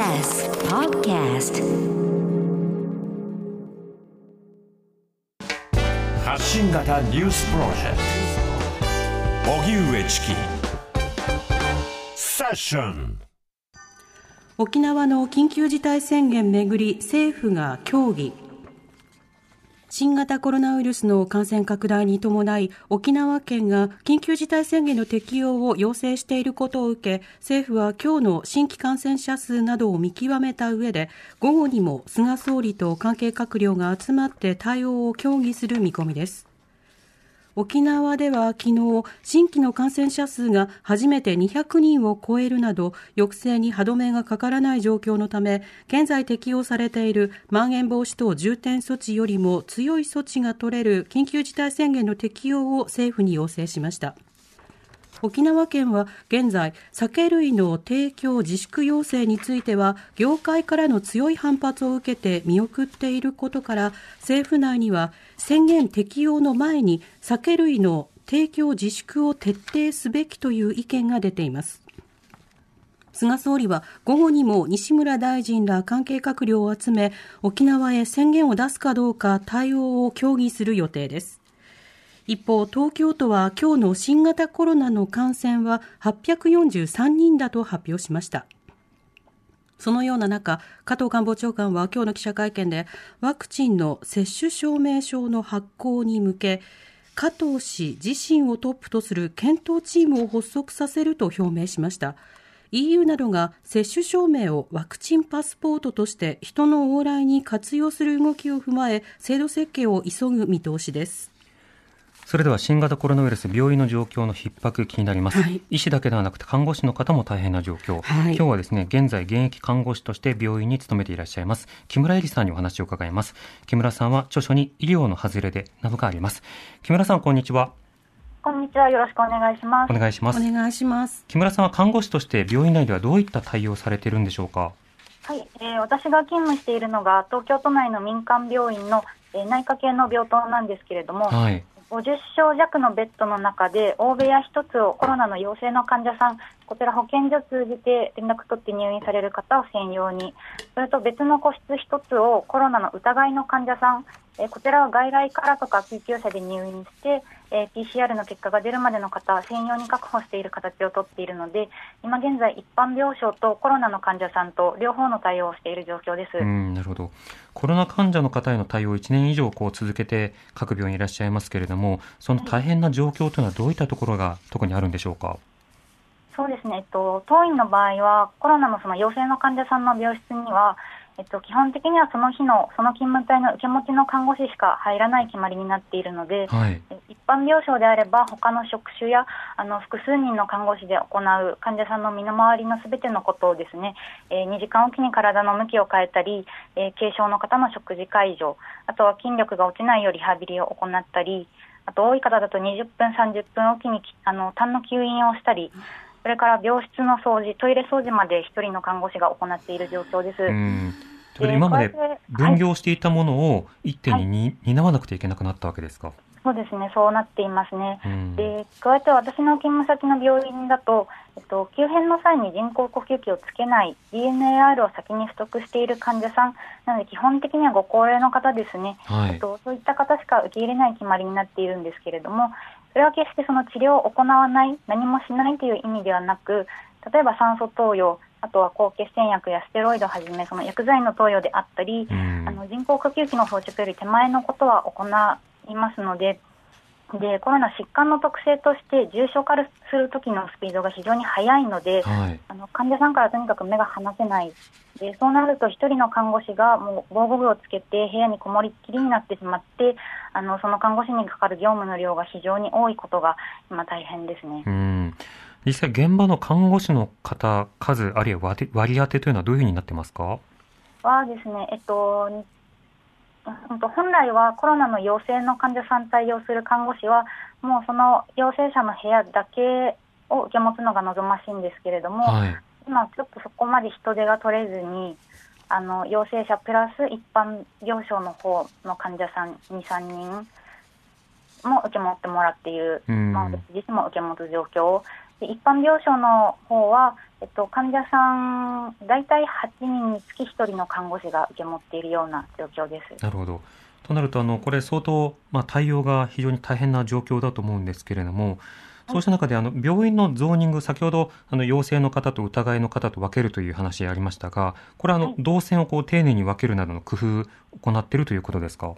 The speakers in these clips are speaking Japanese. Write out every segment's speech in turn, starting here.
TBS Podcast. 発信型ニュースプロジェクト。荻上チキ。セッション沖縄の緊急事態宣言めぐり政府が協議新型コロナウイルスの感染拡大に伴い沖縄県が緊急事態宣言の適用を要請していることを受け政府は今日の新規感染者数などを見極めた上で午後にも菅総理と関係閣僚が集まって対応を協議する見込みです。沖縄では昨日新規の感染者数が初めて200人を超えるなど抑制に歯止めがかからない状況のため現在適用されているまん延防止等重点措置よりも強い措置が取れる緊急事態宣言の適用を政府に要請しました。沖縄県は現在酒類の提供自粛要請については業界からの強い反発を受けて見送っていることから政府内には宣言適用の前に酒類の提供自粛を徹底すべきという意見が出ています菅総理は午後にも西村大臣ら関係閣僚を集め沖縄へ宣言を出すかどうか対応を協議する予定です一方、東京都は今日の新型コロナの感染は843人だと発表しました。そのような中、加藤官房長官は今日の記者会見で、ワクチンの接種証明書の発行に向け、加藤氏自身をトップとする検討チームを発足させると表明しました。EU などが接種証明をワクチンパスポートとして人の往来に活用する動きを踏まえ、制度設計を急ぐ見通しです。それでは新型コロナウイルス病院の状況の逼迫気になります、はい、医師だけではなくて看護師の方も大変な状況、はい、今日はですね現在現役看護師として病院に勤めていらっしゃいます木村恵里さんにお話を伺います。木村さんは著書に医療の外れでなどがあります。木村さんこんにちは。こんにちは。よろしくお願いします。お願いします。お願いします。木村さんは看護師として病院内ではどういった対応されているんでしょうか？はい、えー、私が勤務しているのが東京都内の民間病院の、えー、内科系の病棟なんですけれども、はい、50床弱のベッドの中で、大部屋1つをコロナの陽性の患者さん、こちら保健所通じて連絡取って入院される方を専用に、それと別の個室1つをコロナの疑いの患者さん、えこちらは外来からとか救急車で入院して、え PCR の結果が出るまでの方、専用に確保している形をとっているので、今現在、一般病床とコロナの患者さんと両方の対応をしている状況です。うんなるほどコロナ患者の方への対応を1年以上こう続けて各病院いらっしゃいますけれども、その大変な状況というのはどういったところが特にあるんでしょうか？そうですね、えっと、当院の場合は、コロナのその陽性の患者さんの病室には、えっと、基本的にはその日のその勤務帯の受け持ちの看護師しか入らない決まりになっているので、はい、一般病床であれば他の職種やあの複数人の看護師で行う患者さんの身の回りのすべてのことをですね、えー、2時間おきに体の向きを変えたり、えー、軽症の方の食事介助あとは筋力が落ちないようリハビリを行ったりあと多い方だと20分30分おきにあの痰の吸引をしたりそれから病室の掃除トイレ掃除まで1人の看護師が行っている状況です。今まで分業していたものを一手に担わなくてはいけなくなったわけですか？そうですね、そうなっていますね。うん、で、加えて私の勤務先の病院だと、えっと、急変の際に人工呼吸器をつけない DNAR を先に取得している患者さんなので、基本的にはご高齢の方ですね、はい、えっと、そういった方しか受け入れない決まりになっているんですけれども、それは決してその治療を行わない、何もしないという意味ではなく、例えば酸素投与、あとは抗血栓薬やステロイドをはじめその薬剤の投与であったり、あの人工呼吸器の装着より手前のことは行いますのででコロナ疾患の特性として重症化する時のスピードが非常に速いので、はい、あの患者さんからとにかく目が離せない。でそうなると1人の看護師がもう防護具をつけて部屋にこもりっきりになってしまってあのその看護師にかかる業務の量が非常に多いことが今大変ですね。うん。実際現場の看護師の方数あるいは割り当てというのはどういうふうになってますか？はですね、えっと、本来はコロナの陽性の患者さん対応する看護師はもうその陽性者の部屋だけを受け持つのが望ましいんですけれども、はい、今ちょっとそこまで人手が取れずにあの陽性者プラス一般病床の方の患者さん2、3人も受け持ってもらっている、まあ、私自身も受け持つ状況で一般病床の方は、えっと、患者さん、大体8人につき1人の看護師が受け持っているような状況です。なるほどとなると、あのこれ、相当、まあ、対応が非常に大変な状況だと思うんですけれども、そうした中であの病院のゾーニング、先ほどあの陽性の方と疑いの方と分けるという話ありましたが、これはあの、動線をこう丁寧に分けるなどの工夫を行っているということですか？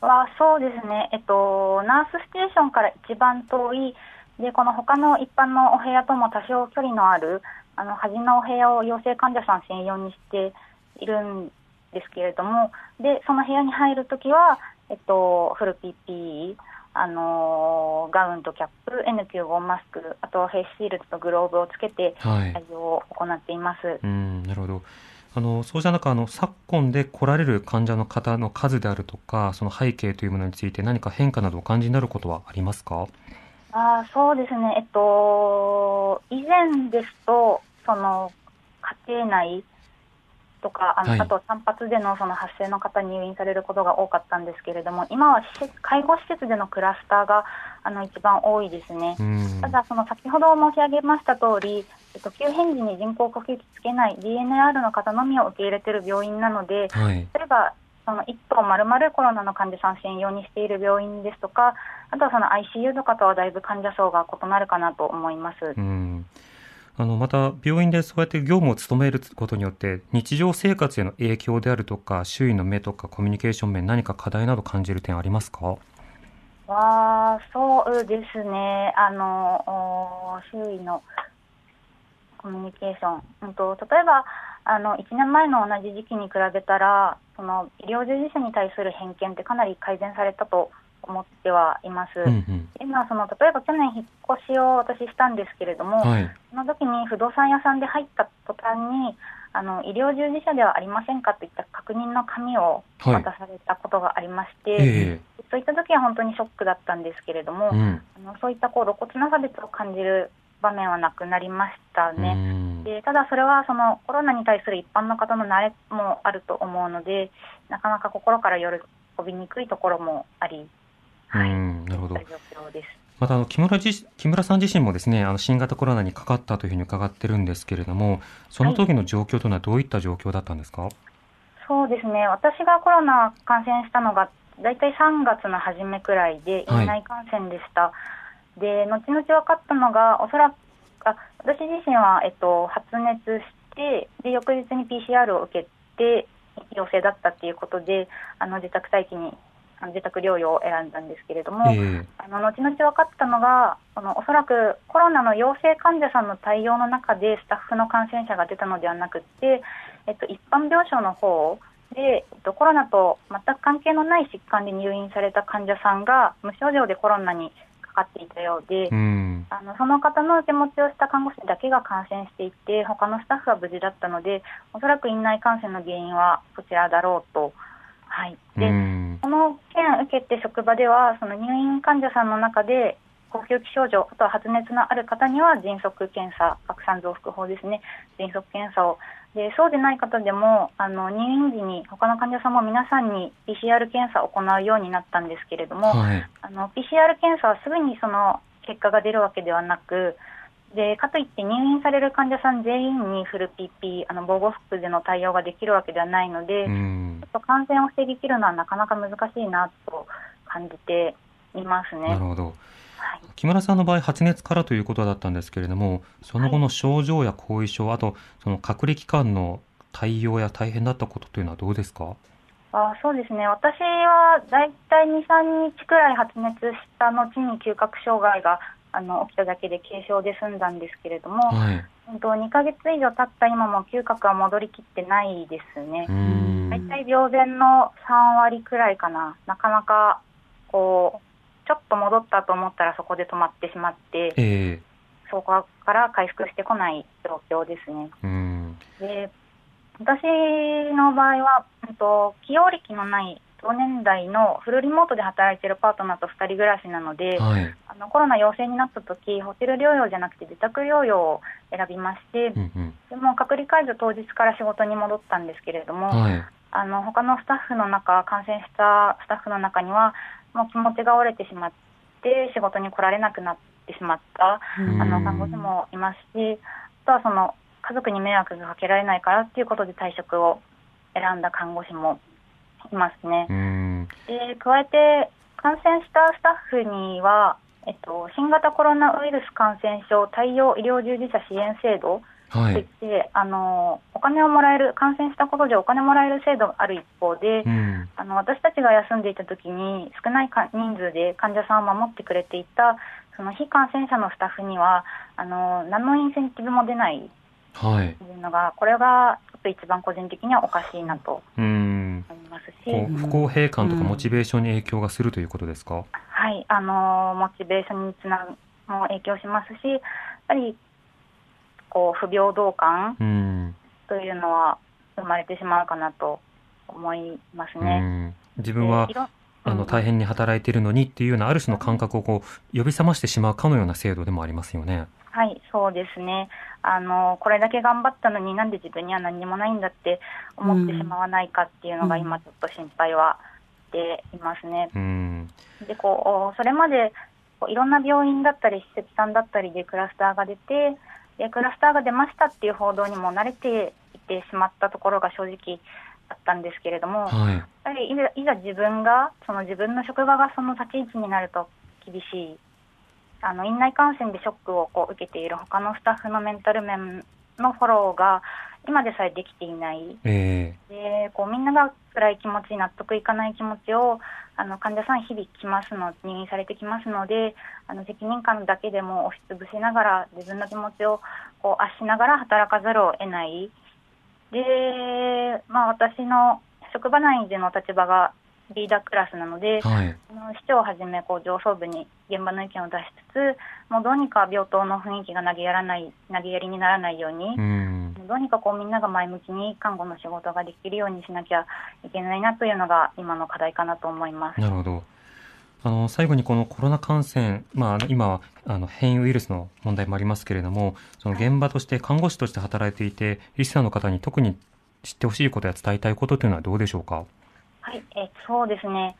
はそうですね、えっと、ナースステーションから一番遠い、でこの他の一般のお部屋とも多少距離のある、あの端のお部屋を陽性患者さん専用にしているんですけれども、でその部屋に入るときは、えっと、フル PPE、あのガウンとキャップ、N95 マスク、あとフェイスシールドとグローブをつけて対応を行っています。はい、うんなるほど。あのそうした中あの、昨今で来られる患者の方の数であるとか、その背景というものについて、何か変化などお感じになることはありますか？あそうですね、えっと、以前ですと、その家庭内とか、あの、はい、あと単発でのその発生の方に入院されることが多かったんですけれども、今は施設介護施設でのクラスターがあの一番多いですね。ただ、その先ほど申し上げました通り、えっと、急変時に人工呼吸器つけない DNR の方のみを受け入れている病院なので、はい、例えばその1棟まるまるコロナの患者さん専用にしている病院ですとか、あとはその ICU の方はだいぶ患者層が異なるかなと思います。うん。あのまた病院でそうやって業務を務めることによって日常生活への影響であるとか周囲の目とかコミュニケーション面何か課題など感じる点ありますか？あそうですね。あの周囲のコミュニケーション、うんと、と例えばあの1年前の同じ時期に比べたらその医療従事者に対する偏見ってかなり改善されたと思ってはいます。うんうん、今その例えば去年引っ越しを私したんですけれども、はい、その時に不動産屋さんで入った途端にあの医療従事者ではありませんかといった確認の紙を渡されたことがありまして、はいえ。ー、そういった時は本当にショックだったんですけれども、うん、あのそういったこう露骨な差別を感じる場面はなくなりましたね。でただ、それはそのコロナに対する一般の方の慣れもあると思うので、なかなか心から喜びにくいところもあり、はい、なるほど。またあの木村じ木村さん自身もですねあの新型コロナにかかったというふうに伺ってるんですけれども、その時の状況というのはどういった状況だったんですか、はい、そうですね、私がコロナ感染したのが、大体3月の初めくらいで、院内感染でした。はい、で後々分かったのが、おそらくあ私自身は、えっと、発熱してで、翌日に PCR を受けて、陽性だったっていうことで、あの自宅待機に自宅療養を選んだんですけれども、えー、あの後々分かったのがあのおそらくコロナの陽性患者さんの対応の中でスタッフの感染者が出たのではなくて、えっと、一般病床の方で、えっと、コロナと全く関係のない疾患で入院された患者さんが無症状でコロナにかかっていたようで、うん、あのその方の受け持ちをした看護師だけが感染していて他のスタッフは無事だったのでおそらく院内感染の原因はこちらだろうと。はい、でこの件を受けて職場ではその入院患者さんの中で呼吸器症状、あとは発熱のある方には迅速検査、拡散増幅法ですね、迅速検査を、でそうでない方でもあの入院時に他の患者さんも皆さんに PCR 検査を行うようになったんですけれども、はい、あの PCR 検査はすぐにその結果が出るわけではなく、でかといって入院される患者さん全員にフル PP、あの防護服での対応ができるわけではないので、ちょっと感染を防ぎきるのはなかなか難しいなと感じていますね。なるほど。木村さんの場合、発熱からということだったんですけれども、その後の症状や後遺症、はい、あとその隔離期間の対応や大変だったことというのはどうですか？あそうですね。私は大体2、3日くらい発熱した後に嗅覚障害があの起きただけで軽症で済んだんですけれども、はい、2か月以上経った今も嗅覚は戻りきってないですね。大体病前の3割くらいかな、なかなかこうちょっと戻ったと思ったらそこで止まってしまって、えー、そこから回復してこない状況ですね。で私の場合は、えっと、起用歴のない同年代のフルリモートで働いているパートナーと2人暮らしなので、はい、あのコロナ陽性になった時ホテル療養じゃなくて自宅療養を選びまして、うんうん、でも隔離解除当日から仕事に戻ったんですけれども、はい、あの他のスタッフの中感染したスタッフの中にはもう気持ちが折れてしまって仕事に来られなくなっってしまった、あの看護師もいますし、あとはその家族に迷惑がかけられないからっていうことで退職を選んだ看護師もいますね。で加えて感染したスタッフには、えっと、新型コロナウイルス感染症対応医療従事者支援制度はい、あのお金をもらえる感染したことでお金もらえる制度がある一方で、うん、あの私たちが休んでいた時に少ない人数で患者さんを守ってくれていたその非感染者のスタッフにはあの何のインセンティブも出ないとい。うのが、はい、これがちょっと一番個人的にはおかしいなと思いますし。不公平感とかモチベーションに影響がするということですか、はい。あのモチベーションにつなも影響しますしやっぱりこう不平等感というのは生まれてしまうかなと思いますね。自分はあの大変に働いているのにっていうようなある種の感覚をこう呼び覚ましてしまうかのような制度でもありますよね。はい、そうですね。あのこれだけ頑張ったのになんで自分には何もないんだって思ってしまわないかっていうのが今ちょっと心配はしていますね。うん、でこうそれまでいろんな病院だったり施設さんだったりでクラスターが出てでクラスターが出ましたっていう報道にも慣れていてしまったところが正直あったんですけれども、はい、やはりいざいざ自分がその自分の職場がその立ち位置になると厳しいあの院内感染でショックをこう受けている他のスタッフのメンタル面のフォローが今でさえできていない、えー、でこうみんなが辛い気持ち、納得いかない気持ちをあの患者さん、日々来ますの入院されてきますのであの責任感だけでも押しつぶしながら自分の気持ちをこう圧しながら働かざるを得ない。で、まあ、私の職場内での立場がリーダークラスなので、はい、市長をはじめこう上層部に現場の意見を出しつつ、もうどうにか病棟の雰囲気が投げやらない投げやりにならないように、うどうにかこうみんなが前向きに看護の仕事ができるようにしなきゃいけないなというのが今の課題かなと思います。なるほど。あの最後にこのコロナ感染、まあ、今はあの変異ウイルスの問題もありますけれども、その現場として看護師として働いていて、リスナーの方に特に知ってほしいことや伝えたいことというのはどうでしょうか？はい、えそうですね。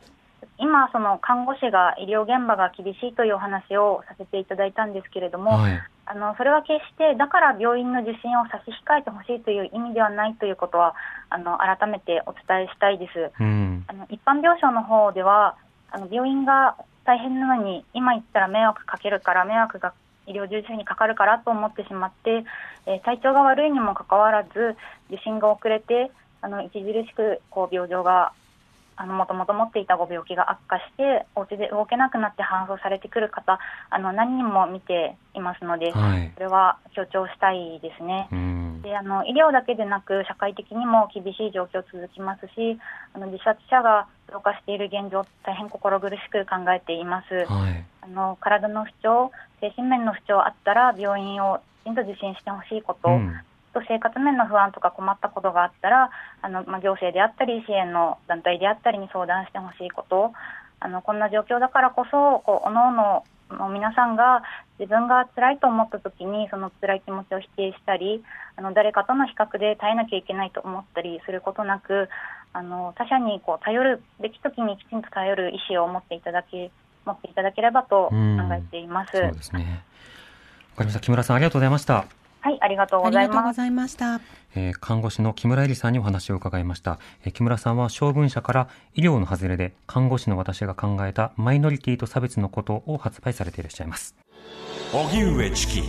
今、その看護師が医療現場が厳しいというお話をさせていただいたんですけれども、はい、あのそれは決してだから病院の受診を差し控えてほしいという意味ではないということはあの改めてお伝えしたいです。うん、あの一般病床の方ではあの病院が大変なのに今言ったら迷惑かけるから迷惑が医療従事者にかかるからと思ってしまって、えー、体調が悪いにもかかわらず受診が遅れてあの著しくこう病状がもともと持っていたご病気が悪化してお家で動けなくなって搬送されてくる方あの何人も見ていますので、はい、それは強調したいですね。であの医療だけでなく社会的にも厳しい状況続きますしあの自殺者が増加している現状大変心苦しく考えています。はい、あの体の不調精神面の不調あったら病院をきちんと受診してほしいこと、うんと生活面の不安とか困ったことがあったらあの、まあ、行政であったり支援の団体であったりに相談してほしいことあのこんな状況だからこそこうおのおのの皆さんが自分が辛いと思った時にその辛い気持ちを否定したりあの誰かとの比較で耐えなきゃいけないと思ったりすることなくあの他者にこう頼るべき時にきちんと頼る意思を持っていただけ持っていただければと考えています。そうですね。わかりました。木村さんありがとうございました。はい、ありがとうございます。ありがとうございました。えー、看護師の木村恵里さんにお話を伺いました。えー、木村さんは小文社から医療の外れで看護師の私が考えたマイノリティと差別のことを発売されていらっしゃいます。荻上チキ